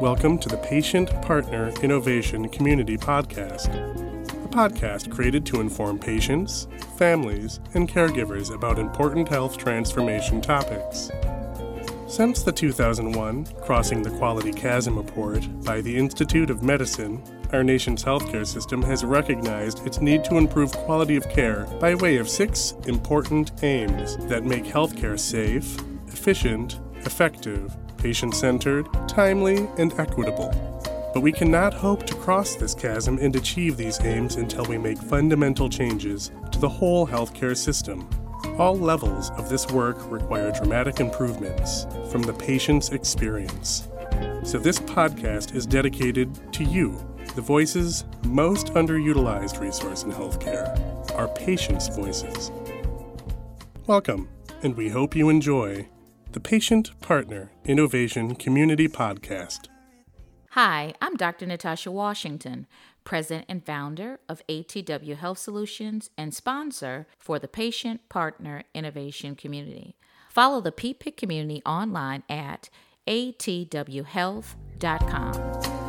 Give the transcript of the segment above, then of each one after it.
Welcome to the Patient Partner Innovation Community Podcast, a podcast created to inform patients, families, and caregivers about important health transformation topics. Since the 2001 Crossing the Quality Chasm report by the Institute of Medicine, our nation's healthcare system has recognized its need to improve quality of care by way of six important aims that make healthcare safe, efficient, effective, patient centered, timely, and equitable. But we cannot hope to cross this chasm and achieve these aims until we make fundamental changes to the whole healthcare system. All levels of this work require dramatic improvements from the patient's experience. So, this podcast is dedicated to you, the voices most underutilized resource in healthcare, our patients' voices. Welcome, and we hope you enjoy the Patient Partner Innovation Community Podcast. Hi, I'm Dr. Natasha Washington, President and founder of ATW Health Solutions and sponsor for the Patient Partner Innovation Community. Follow the PPIC community online at atwhealth.com.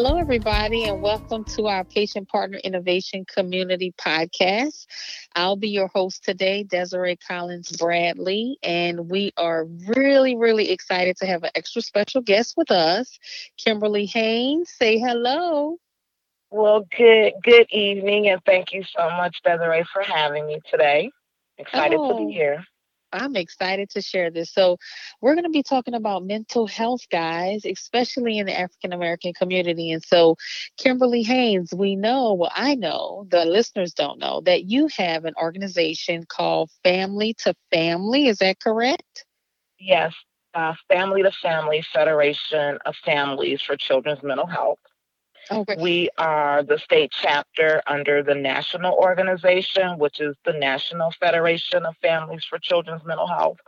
Hello, everybody, and welcome to our Patient Partner Innovation Community Podcast. I'll be your host today, Desiree Collins Bradley, and we are really, really excited to have an extra special guest with us, Kimberly Haynes. Say hello. Well, good good evening, and thank you so much, Desiree, for having me today. Excited oh. to be here. I'm excited to share this. So, we're going to be talking about mental health, guys, especially in the African American community. And so, Kimberly Haynes, we know, well, I know, the listeners don't know, that you have an organization called Family to Family. Is that correct? Yes, uh, Family to Family Federation of Families for Children's Mental Health. We are the state chapter under the national organization, which is the National Federation of Families for Children's Mental Health.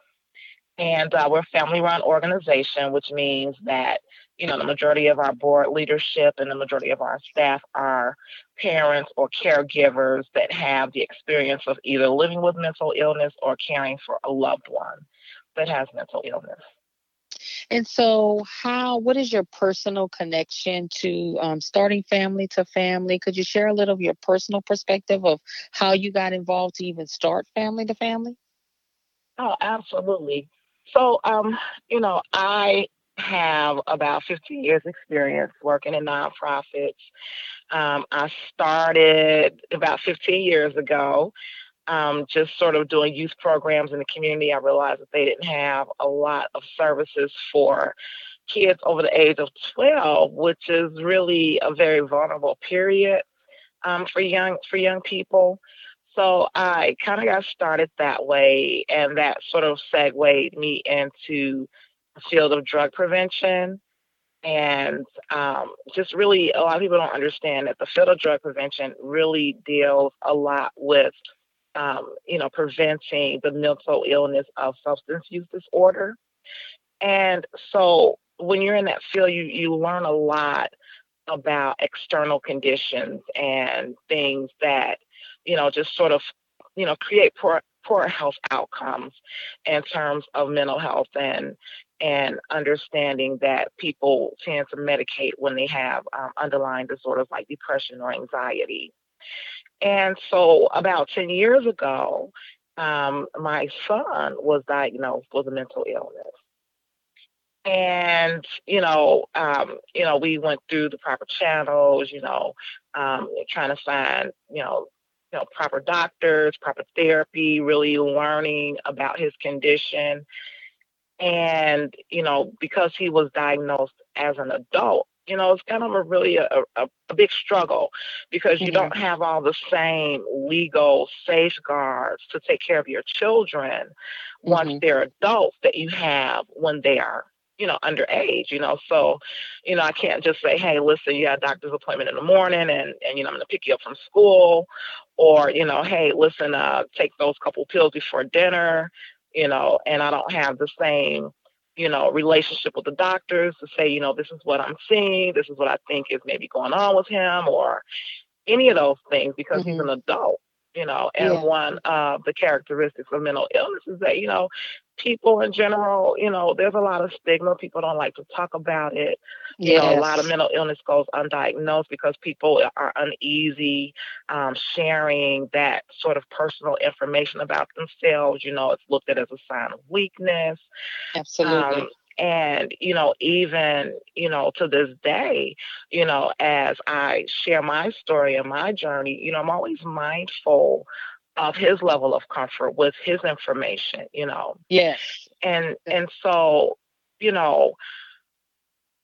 And uh, we're a family run organization, which means that, you know, the majority of our board leadership and the majority of our staff are parents or caregivers that have the experience of either living with mental illness or caring for a loved one that has mental illness. And so, how? What is your personal connection to um, starting family to family? Could you share a little of your personal perspective of how you got involved to even start family to family? Oh, absolutely. So, um, you know, I have about 15 years experience working in nonprofits. Um, I started about 15 years ago um, just sort of doing youth programs in the community, I realized that they didn't have a lot of services for kids over the age of 12, which is really a very vulnerable period um, for young for young people. So I kind of got started that way, and that sort of segued me into the field of drug prevention. And um, just really, a lot of people don't understand that the field of drug prevention really deals a lot with um, you know, preventing the mental illness of substance use disorder. And so when you're in that field, you, you learn a lot about external conditions and things that, you know, just sort of, you know, create poor, poor health outcomes in terms of mental health and and understanding that people tend to medicate when they have um, underlying disorders like depression or anxiety. And so about 10 years ago, um, my son was diagnosed with a mental illness. And, you know, um, you know, we went through the proper channels, you know, um, trying to find, you know, you know, proper doctors, proper therapy, really learning about his condition. And, you know, because he was diagnosed as an adult, you know, it's kind of a really a, a, a big struggle because mm-hmm. you don't have all the same legal safeguards to take care of your children mm-hmm. once they're adults that you have when they are you know, underage, you know. So, you know, I can't just say, hey, listen, you got a doctor's appointment in the morning and, and you know, I'm gonna pick you up from school or, you know, hey, listen, uh, take those couple pills before dinner, you know, and I don't have the same you know, relationship with the doctors to say, you know, this is what I'm seeing, this is what I think is maybe going on with him, or any of those things because mm-hmm. he's an adult. You know, and Yeah. one of the characteristics of mental illness is that, you know, people in general, you know, there's a lot of stigma. People don't like to talk about it. You know, a lot of mental illness goes undiagnosed because people are uneasy um, sharing that sort of personal information about themselves. You know, it's looked at as a sign of weakness. Absolutely. Um, and, you know, even, you know, to this day, you know, as I share my story and my journey, you know, I'm always mindful of his level of comfort with his information, you know. yes. And and so, you know,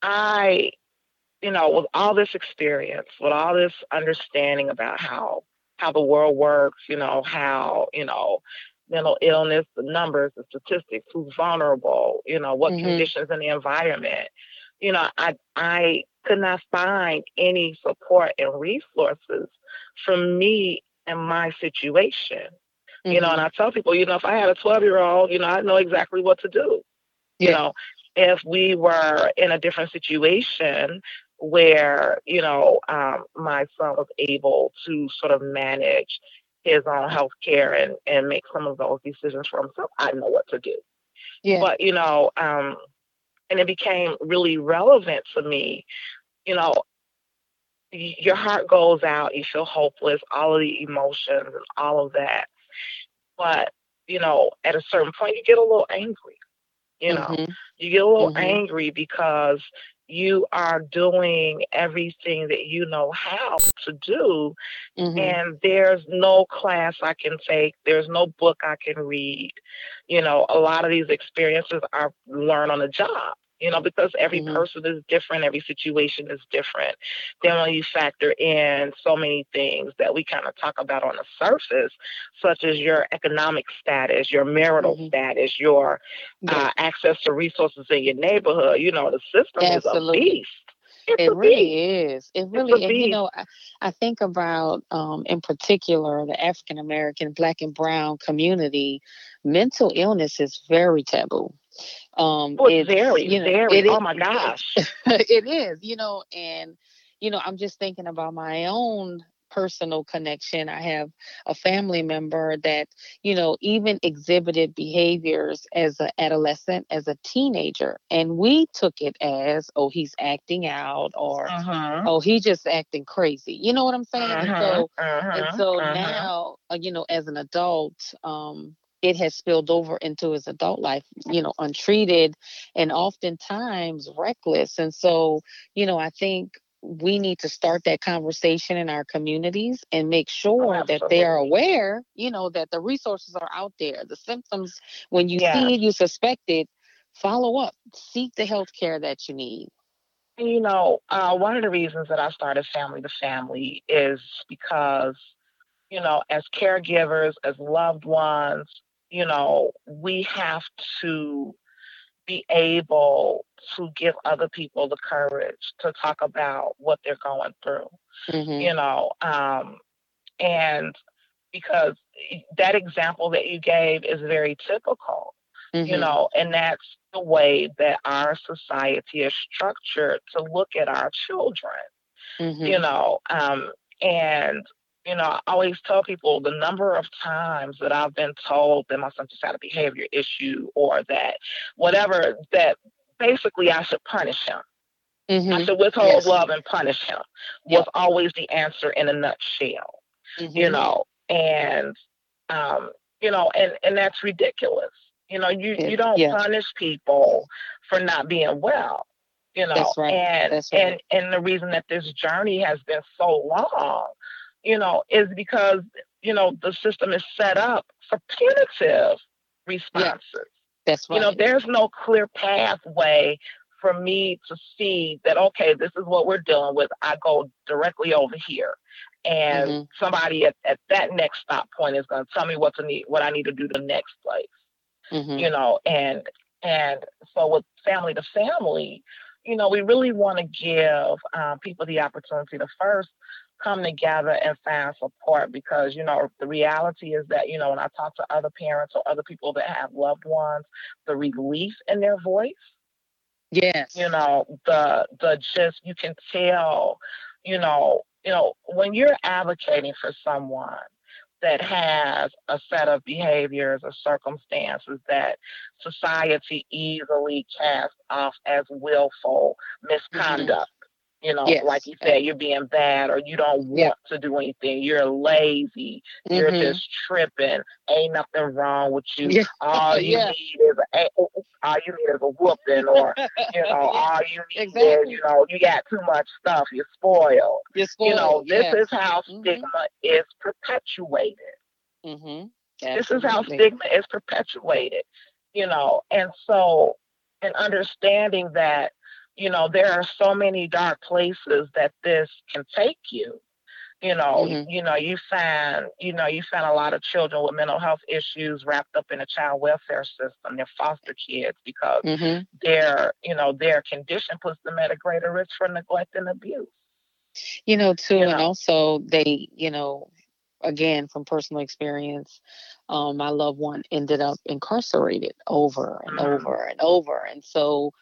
I, you know, with all this experience, with all this understanding about how how the world works, you know, how, you know, mental illness, the numbers, the statistics, who's vulnerable, you know, what Mhm. conditions in the environment. You know, I I could not find any support and resources for me and my situation. You know, Mhm. and I tell people, you know, if I had a 12 year old, you know, I know exactly what to do you know if we were in a different situation where you know um, my son was able to sort of manage his own health care and and make some of those decisions for himself i know what to do yeah. but you know um and it became really relevant to me you know your heart goes out you feel hopeless all of the emotions and all of that but you know at a certain point you get a little angry you know Mhm. you get a little Mhm. angry because you are doing everything that you know how to do Mhm. and there's no class I can take, there's no book I can read. You know, a lot of these experiences I learn on the job, you know, because every Mhm. person is different, every situation is different. Then when you factor in so many things that we kind of talk about on the surface, such as your economic status, your marital Mhm. status, your Yeah. uh, access to resources in your neighborhood, you know, the system Absolutely. is a beast. It's It a really beast. is. It really, and you know, I, I think about, um, in particular, the African American, Black and Brown community. Mental illness is very taboo. Um, Oh, it's very, you know, very. it oh my gosh. it is, you know, and you know, I'm just thinking about my own personal connection. I have a family member that, you know, even exhibited behaviors as an adolescent, as a teenager, and we took it as, oh, he's acting out or Uh-huh. oh, he's just acting crazy. You know what I'm saying? Uh-huh. so Uh-huh. and so uh-huh. now, uh, you know, as an adult, um, it has spilled over into his adult life, you know, untreated and oftentimes reckless. And so, you know, I think we need to start that conversation in our communities and make sure that they are aware, you know, that the resources are out there. The symptoms, when you Yeah. see it, you suspect it, follow up, seek the health care that you need. You know, uh, one of the reasons that I started Family to Family is because, you know, as caregivers, as loved ones, you know, we have to be able to give other people the courage to talk about what they're going through, Mhm. you know, um, and because that example that you gave is very typical. you Mhm. know, and that's the way that our society is structured to look at our children, Mhm. you know. Um, and, you know, I always tell people the number of times that I've been told that my son just had a behavior issue or that whatever, that basically I should punish him. I Mhm. should withhold Yes. love and punish him Yep. was always the answer in a nutshell you Mhm. know and um you know and and that's ridiculous you know you It- you don't yeah. punish people for not being well you know right. and right. and and the reason that this journey has been so long you know is because you know the system is set up for punitive responses That's right. you know there's no clear pathway for me to see that okay this is what we're dealing with i go directly over here and Mhm. somebody at, at that next stop point is going to tell me what to need what i need to do the next place Mhm. you know and and so with family to family you know we really want to give um, people the opportunity to first come together and find support because you know the reality is that you know when i talk to other parents or other people that have loved ones the relief in their voice Yes. you know the the just you can tell you know you know when you're advocating for someone that has a set of behaviors or circumstances that society easily casts off as willful misconduct. Mm-hmm. You know, yes. like you said, you're being bad or you don't want to do anything. You're lazy. Mm-hmm. You're just tripping. Ain't nothing wrong with you. Yeah. All you yeah. need is a all you need is a whooping or you know, all you need exactly. is, you know, you got too much stuff, you're spoiled. You're spoiled. You know, this is how mm-hmm. stigma is perpetuated. Mm-hmm. This is how stigma is perpetuated. You know, and so and understanding that you know, there are so many dark places that this can take you. You know, mm-hmm. you know, you find, you know, you find a lot of children with mental health issues wrapped up in a child welfare system. They're foster kids because mm-hmm. their, you know, their condition puts them at a greater risk for neglect and abuse. You know, too, you know? and also they, you know, again from personal experience, um, my loved one ended up incarcerated over and mm-hmm. over and over, and so,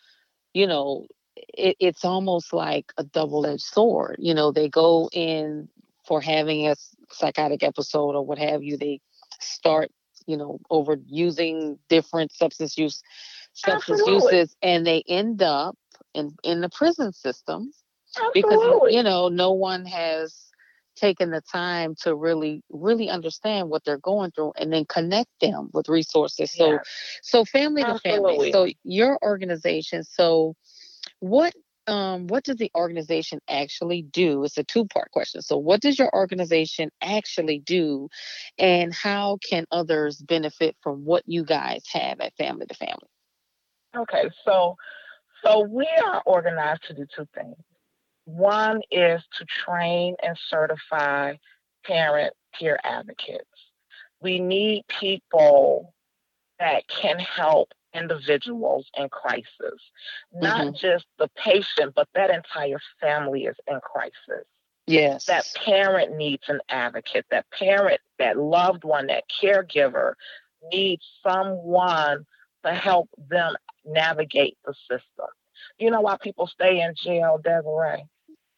you know, it, it's almost like a double-edged sword. You know, they go in for having a psychotic episode or what have you. They start, you know, over using different substance use substance Absolutely. uses, and they end up in in the prison system Absolutely. because you know no one has taken the time to really really understand what they're going through and then connect them with resources so so family Absolutely. to family so your organization so what um, what does the organization actually do? It's a two part question. So, what does your organization actually do, and how can others benefit from what you guys have at Family to Family? Okay, so so we are organized to do two things. One is to train and certify parent peer advocates. We need people that can help individuals in crisis, not mm-hmm. just the patient, but that entire family is in crisis. Yes. That parent needs an advocate. That parent, that loved one, that caregiver needs someone to help them navigate the system. You know why people stay in jail, Desiree?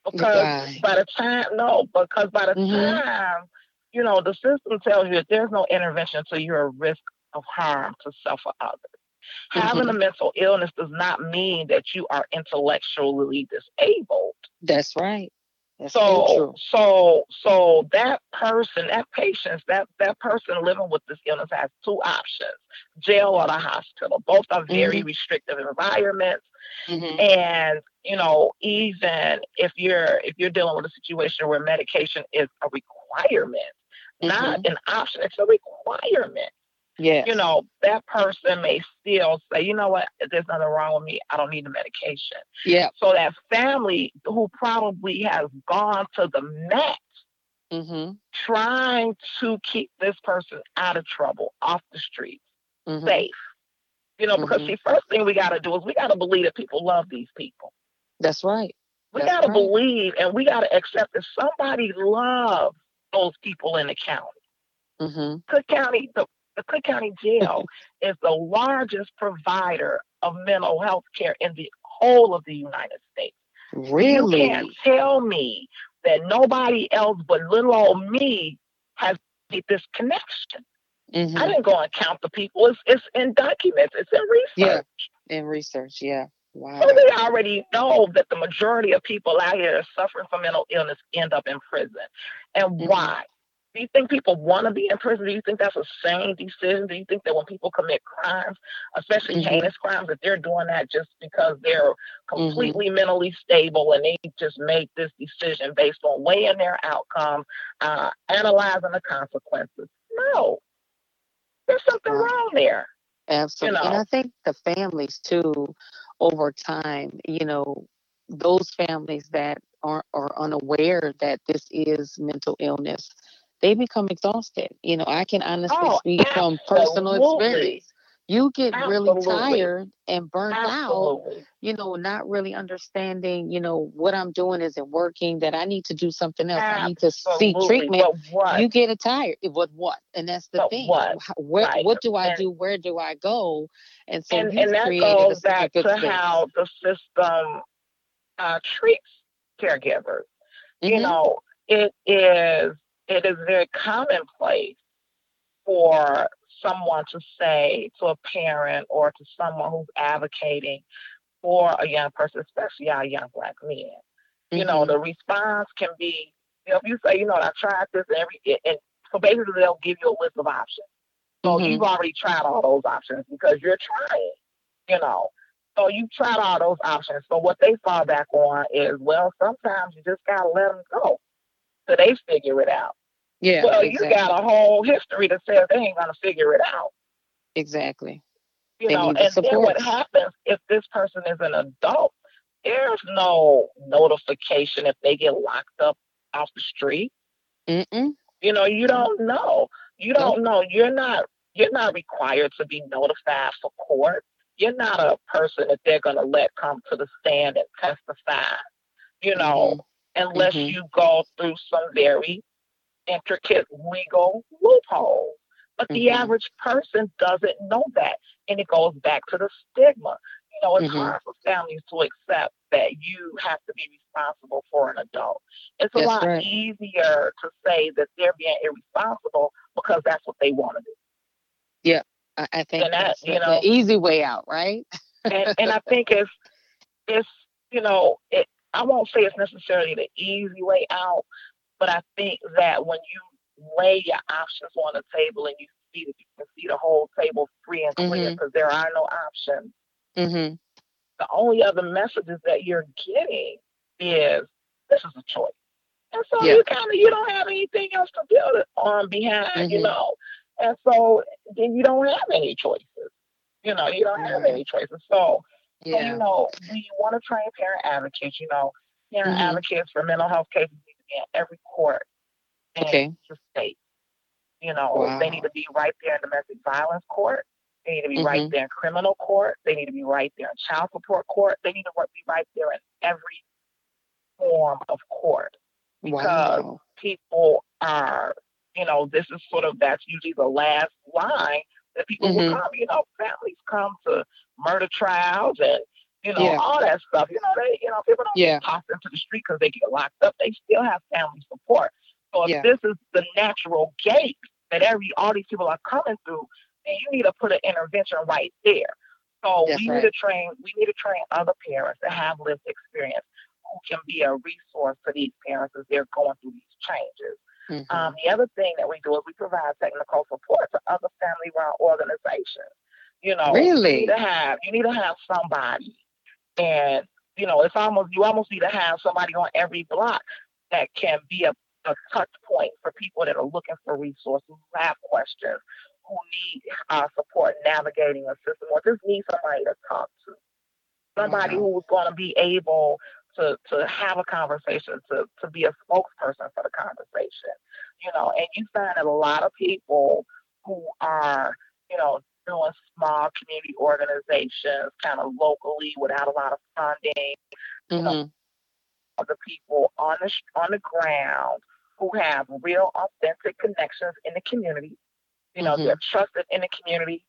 Because by the time, no, because by the mm-hmm. time, you know, the system tells you that there's no intervention so you're a risk of harm to self or others. Having mm-hmm. a mental illness does not mean that you are intellectually disabled. That's right. That's so so so that person, that patient, that that person living with this illness has two options: jail or the hospital. Both are very mm-hmm. restrictive environments. Mm-hmm. And you know, even if you're if you're dealing with a situation where medication is a requirement, not mm-hmm. an option, it's a requirement. Yeah. You know, that person may still say, you know what, there's nothing wrong with me. I don't need the medication. Yeah. So that family who probably has gone to the max mm-hmm. trying to keep this person out of trouble, off the streets, mm-hmm. safe. You know, because mm-hmm. the first thing we got to do is we got to believe that people love these people. That's right. We got to right. believe and we got to accept that somebody loves those people in the county. Mm-hmm. Cook County, the the Cook County Jail is the largest provider of mental health care in the whole of the United States. Really? You can't tell me that nobody else but little old me has made this connection. Mm-hmm. I didn't go and count the people. It's, it's in documents. It's in research. Yeah, in research. Yeah. Wow. So they already know that the majority of people out here suffering from mental illness end up in prison. And mm-hmm. why? Do you think people want to be in prison? Do you think that's a sane decision? Do you think that when people commit crimes, especially mm-hmm. heinous crimes, that they're doing that just because they're completely mm-hmm. mentally stable and they just make this decision based on weighing their outcome, uh, analyzing the consequences? No, there's something wrong there. Absolutely. You know? And I think the families too, over time, you know, those families that aren't are unaware that this is mental illness they become exhausted. You know, I can honestly oh, speak absolutely. from personal experience. You get absolutely. really tired and burnt absolutely. out, you know, not really understanding, you know, what I'm doing isn't working, that I need to do something else. I need to seek treatment. You get tired. With what? And that's the but thing. What? Where, right. what do I and, do? Where do I go? And so and, and that goes back to space. how the system uh, treats caregivers. Mm-hmm. You know, it is it is very commonplace for someone to say to a parent or to someone who's advocating for a young person, especially our young black men. Mm-hmm. You know, mm-hmm. the response can be, you know, if you say, you know, I tried this and every, and so basically they'll give you a list of options. So mm-hmm. you've already tried all those options because you're trying, you know. So you've tried all those options. So what they fall back on is, well, sometimes you just gotta let them go, so they figure it out. Yeah. Well, exactly. you got a whole history that says they ain't gonna figure it out. Exactly. You they know, and support. then what happens if this person is an adult? There's no notification if they get locked up off the street. Mm-mm. You know, you don't know. You don't know. You're not. You're not required to be notified for court. You're not a person that they're going to let come to the stand and testify. You know, mm-hmm. Unless mm-hmm. you go through some very intricate legal loopholes. But mm-hmm. the average person doesn't know that. And it goes back to the stigma. You know, it's mm-hmm. hard for families to accept that you have to be responsible for an adult. It's a that's lot right. easier to say that they're being irresponsible because that's what they want to do. Yeah, I, I think and that, you know, the easy way out, right? and, and I think it's it's you know it. I won't say it's necessarily the easy way out, but I think that when you lay your options on the table and you see that you can see the whole table free and clear because mm-hmm. there are no options. Mm-hmm. The only other messages that you're getting is this is a choice. And so yeah. you kind of you don't have anything else to build it on behind, mm-hmm. you know. And so then you don't have any choices. You know, you don't have any choices. So, yeah. so you know, we want to train parent advocates, you know, parent mm-hmm. advocates for mental health cases in every court in okay. the state. You know, wow. they need to be right there in domestic violence court. They need to be mm-hmm. right there in criminal court. They need to be right there in child support court. They need to be right there in every form of court because wow. people are, you know, this is sort of that's usually the last line that people mm-hmm. will come. You know, families come to murder trials and you know, yeah. all that stuff. You know, they, you know, people don't yeah. toss into the street because they get locked up. They still have family support. So if yeah. this is the natural gate that every all these people are coming through, then you need to put an intervention right there. So That's we right. need to train. We need to train other parents that have lived experience who can be a resource for these parents as they're going through these changes. Mm-hmm. Um, the other thing that we do is we provide technical support to other family-run organizations. You know, really? you need to have you need to have somebody and, you know, it's almost, you almost need to have somebody on every block that can be a, a touch point for people that are looking for resources, who have questions, who need uh, support navigating a system, or just need somebody to talk to. Somebody mm-hmm. who's going to be able to, to have a conversation, to, to be a spokesperson for the conversation. You know, and you find that a lot of people who are, you know, doing small community organizations kind of locally without a lot of funding. Mm-hmm. You know, mm-hmm. the people on the on the ground who have real authentic connections in the community. You know, mm-hmm. they're trusted in the community.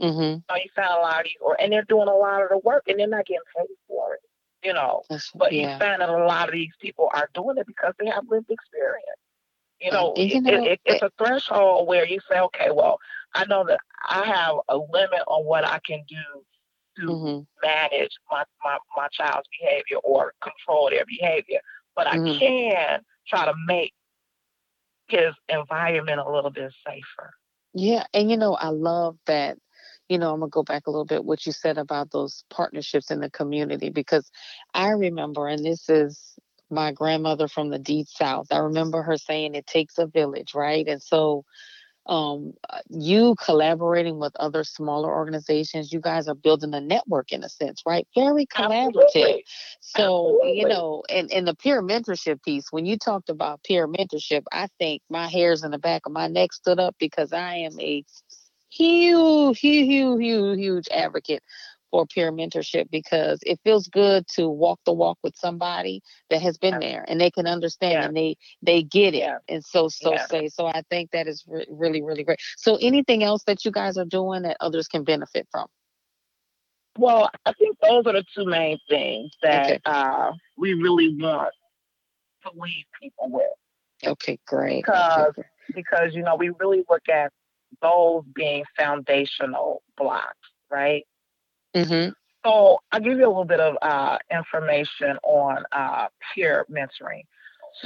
Mm-hmm. You, know, you find a lot of these, or and they're doing a lot of the work, and they're not getting paid for it. You know, That's, but yeah. you find that a lot of these people are doing it because they have lived experience. You know, you know it, it, it's a threshold where you say, okay, well, I know that I have a limit on what I can do to mm-hmm. manage my, my, my child's behavior or control their behavior, but I mm-hmm. can try to make his environment a little bit safer. Yeah, and you know, I love that. You know, I'm gonna go back a little bit what you said about those partnerships in the community because I remember, and this is my grandmother from the deep south. I remember her saying it takes a village, right? And so um, uh, you collaborating with other smaller organizations, you guys are building a network in a sense, right? Very collaborative. Absolutely. So, Absolutely. you know, and, and the peer mentorship piece, when you talked about peer mentorship, I think my hairs in the back of my neck stood up because I am a huge, huge, huge, huge advocate for peer mentorship because it feels good to walk the walk with somebody that has been there and they can understand yeah. and they they get it yeah. and so so yeah. say so i think that is re- really really great so anything else that you guys are doing that others can benefit from well i think those are the two main things that okay. uh, we really want to leave people with Okay, great. Because okay. because you know we really look at those being foundational blocks, right? Mm-hmm. So I'll give you a little bit of uh, information on uh, peer mentoring.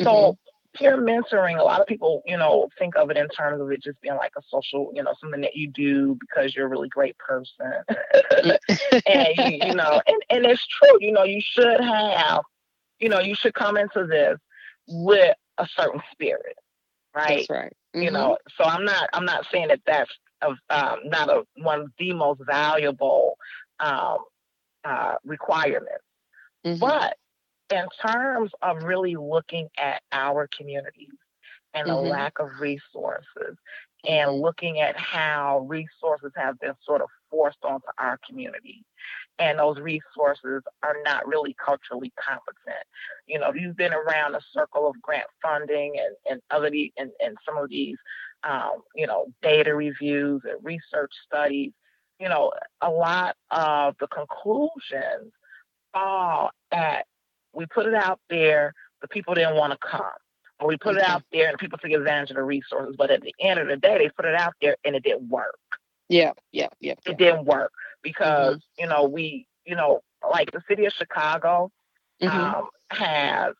So Mm-hmm. peer mentoring, a lot of people, you know, think of it in terms of it just being like a social, you know, something that you do because you're a really great person. and you, you know, and, and it's true, you know, you should have, you know, you should come into this with a certain spirit, right? That's right. you Mhm. know so i'm not i'm not saying that that's of um, not a one of the most valuable um, uh, requirements Mhm. but in terms of really looking at our communities and the Mhm. lack of resources and looking at how resources have been sort of forced onto our community and those resources are not really culturally competent you know you've been around a circle of grant funding and, and other the, and, and some of these um, you know data reviews and research studies you know a lot of the conclusions fall at we put it out there the people didn't want to come or we put it out there and people took advantage of the resources but at the end of the day they put it out there and it didn't work Yeah, yeah, yeah. it yeah. didn't work because you know we you know like the city of chicago Mhm. um, has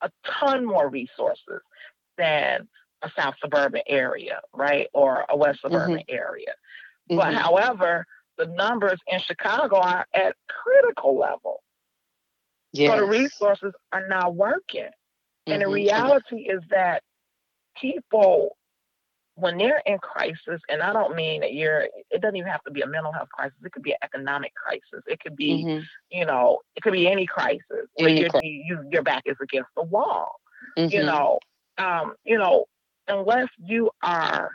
a ton more resources than a south suburban area right or a west suburban area but Mhm. however the numbers in chicago are at critical level Yes. so the resources are not working and the Mhm. reality is that people when they're in crisis, and I don't mean that you're, it doesn't even have to be a mental health crisis. It could be an economic crisis. It could be, Mhm. you know, it could be any crisis Any you, your back is against the wall. You Mhm. know, um, you know, unless you are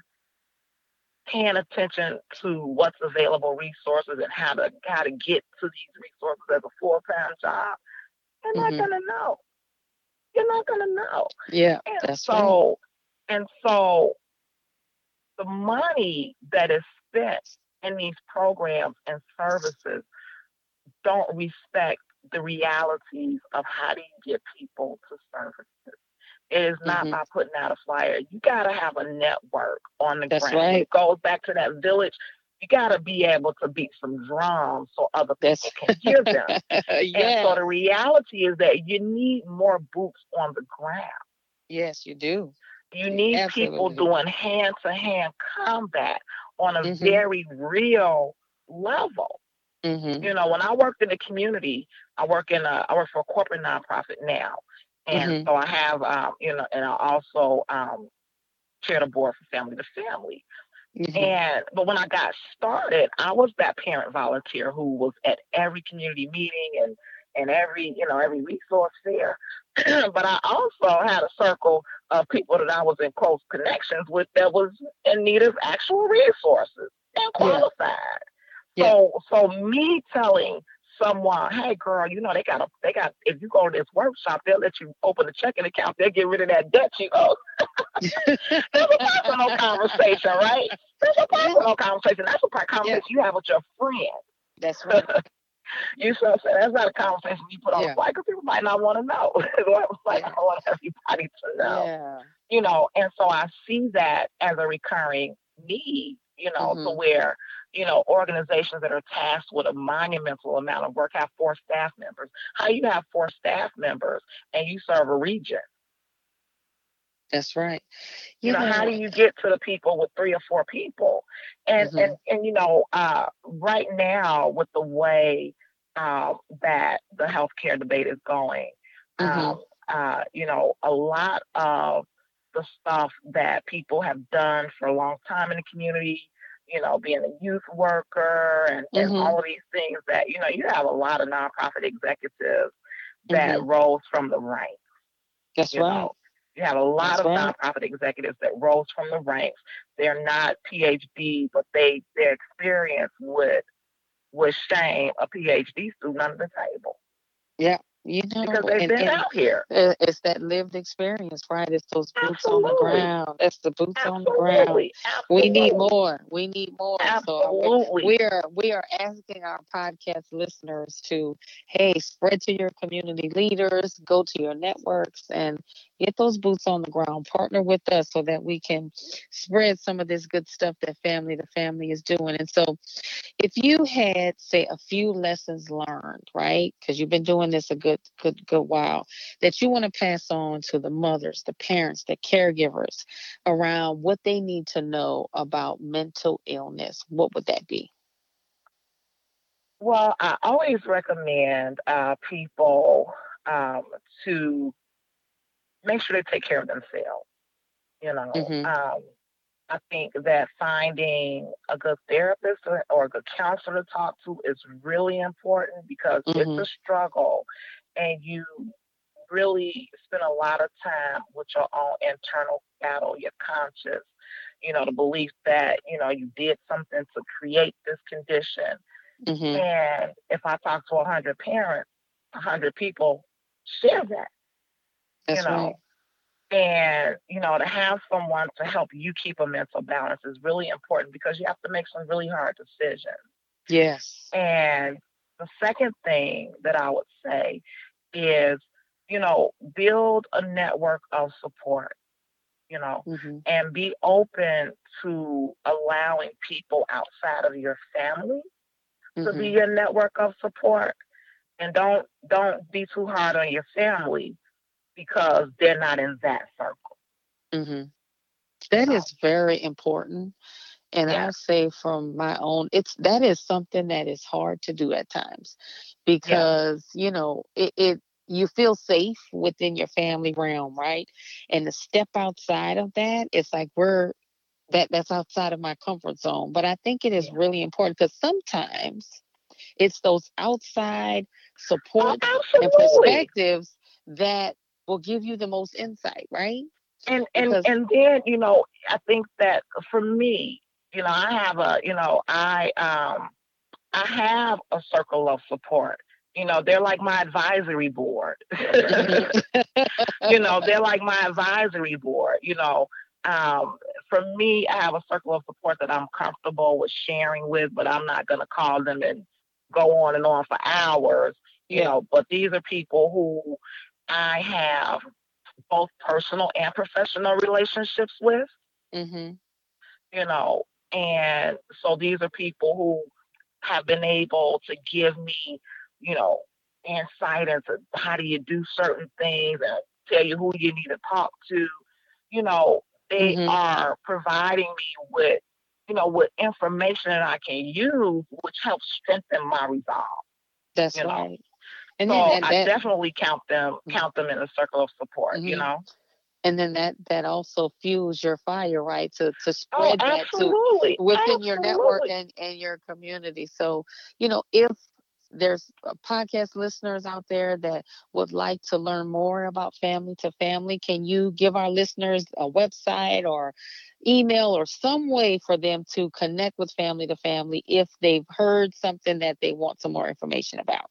paying attention to what's available resources and how to how to get to these resources as a full time job, you're not Mhm. gonna know. You're not gonna know. Yeah, And that's right. so, and so, the money that is spent in these programs and services don't respect the realities of how do you get people to services. It is not Mhm. by putting out a flyer. You got to have a network on the That's ground. right. It goes back to that village. You got to be able to beat some drums so other people That's can hear them. And so the reality is that you need more boots on the ground. Yes, you do. You need people doing hand to hand combat on a Mhm. very real level. Mm-hmm. You know, when I worked in the community, I work in a I work for a corporate nonprofit now. And Mhm. so I have um, you know, and I also um chair the board for family to family. Mm-hmm. And but when I got started, I was that parent volunteer who was at every community meeting and and every you know every resource fair. but I also had a circle of people that I was in close connections with that was in need of actual resources and qualified. Yeah. So so me telling someone, hey girl, you know they got a they got if you go to this workshop, they'll let you open a checking account, they'll get rid of that debt you owe. That's a personal conversation, right? That's a personal conversation. That's a part conversation you have with your friend. That's right. You know what I'm saying? That's not a conversation you put on Yeah. the because people might not want to know. like, I want everybody to know. Yeah. You know, and so I see that as a recurring need, you know, to Mhm. where, you know, organizations that are tasked with a monumental amount of work have four staff members. How you have four staff members and you serve a region? That's right. you know, how do you get to the people with three or four people? And Mhm. and and you know, uh, right now with the way um, that the healthcare debate is going, Mhm. um, uh, you know, a lot of the stuff that people have done for a long time in the community, you know, being a youth worker and, and Mhm. all of these things that, you know, you have a lot of nonprofit executives that rose from the ranks. That's You right. know, you have a lot That's of right. nonprofit executives that rose from the ranks. They're not PhD, but they their experience would would shame a PhD student under the table. Yeah. You know, because they've and, been and out here. it's that lived experience, right? It's those boots on the ground. That's the boots on the ground. Absolutely. We need more. We need more. So Absolutely. we are we are asking our podcast listeners to hey spread to your community leaders, go to your networks, and get those boots on the ground. Partner with us so that we can spread some of this good stuff that family to family is doing. And so, if you had say a few lessons learned, right? Because you've been doing this a good good good good while that you want to pass on to the mothers, the parents, the caregivers around what they need to know about mental illness, what would that be? Well, I always recommend uh, people um, to make sure they take care of themselves. You know, Mhm. um, I think that finding a good therapist or, or a good counselor to talk to is really important because Mhm. it's a struggle and you really spend a lot of time with your own internal battle, your conscious, you know, the belief that, you know, you did something to create this condition. hmm And if I talk to 100 parents, 100 people share that, That's you know. right. And, you know, to have someone to help you keep a mental balance is really important because you have to make some really hard decisions. Yes. And the second thing that I would say is, you know, build a network of support, you know, hmm and be open to allowing people outside of your family to hmm be your network of support. And don't don't be too hard on your family because they're not in that circle. hmm That is very important. And yeah, I'll say from my own, it's that is something that is hard to do at times yeah, because, you know, it, it you feel safe within your family realm, right? And to step outside of that, it's like we're that that's outside of my comfort zone. But I think it is yeah. really important because sometimes it's those outside Oh, and perspectives that will give you the most insight, right? And and Because and then, you know, I think that for me, you know, I have a, you know, I um I have a circle of support. You know, they're like my advisory board. You know, they're like my advisory board. You know, um, for me, I have a circle of support that I'm comfortable with sharing with, but I'm not going to call them and go on and on for hours. You yeah. know, but these are people who I have both personal and professional relationships with. hmm You know, and so these are people who have been able to give me, you know, insight into how do you do certain things and tell you who you need to talk to. You know, they hmm are providing me with, you know, with information that I can use, which helps strengthen my resolve. That's You know, right. And so then that I that definitely count them count them in a circle of support. You hmm know. And then that that also fuels your fire, right? To to Oh, spread that to absolutely, within your network and and your community. So you know if there's podcast listeners out there that would like to learn more about family to family, can you give our listeners a website or email or some way for them to connect with family to family if they've heard something that they want some more information about?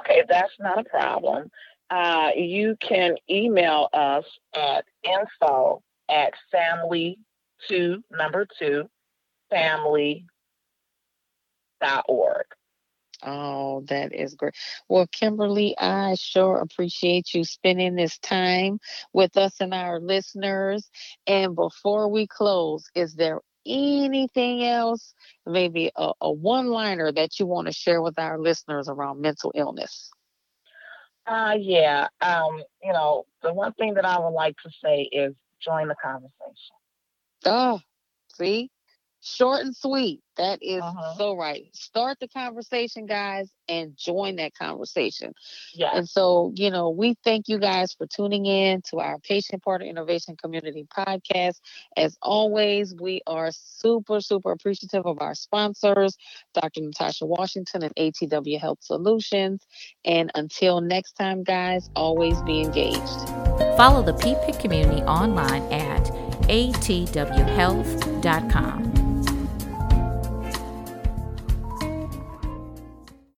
Okay, that's not a problem. Uh, you can email us at info at family two number two family dot org. Oh, that is great. Well, Kimberly, I sure appreciate you spending this time with us and our listeners. And before we close, is there anything else, maybe a, a one liner that you want to share with our listeners around mental illness? Uh, yeah. Um, you know, the one thing that I would like to say is join the conversation. Oh, see? Short and sweet. That is Uh-huh. so right. Start the conversation, guys, and join that conversation. Yes. And so, you know, we thank you guys for tuning in to our Patient Partner Innovation Community podcast. As always, we are super, super appreciative of our sponsors, Dr. Natasha Washington and ATW Health Solutions. And until next time, guys, always be engaged. Follow the PPIC community online at atwhealth.com.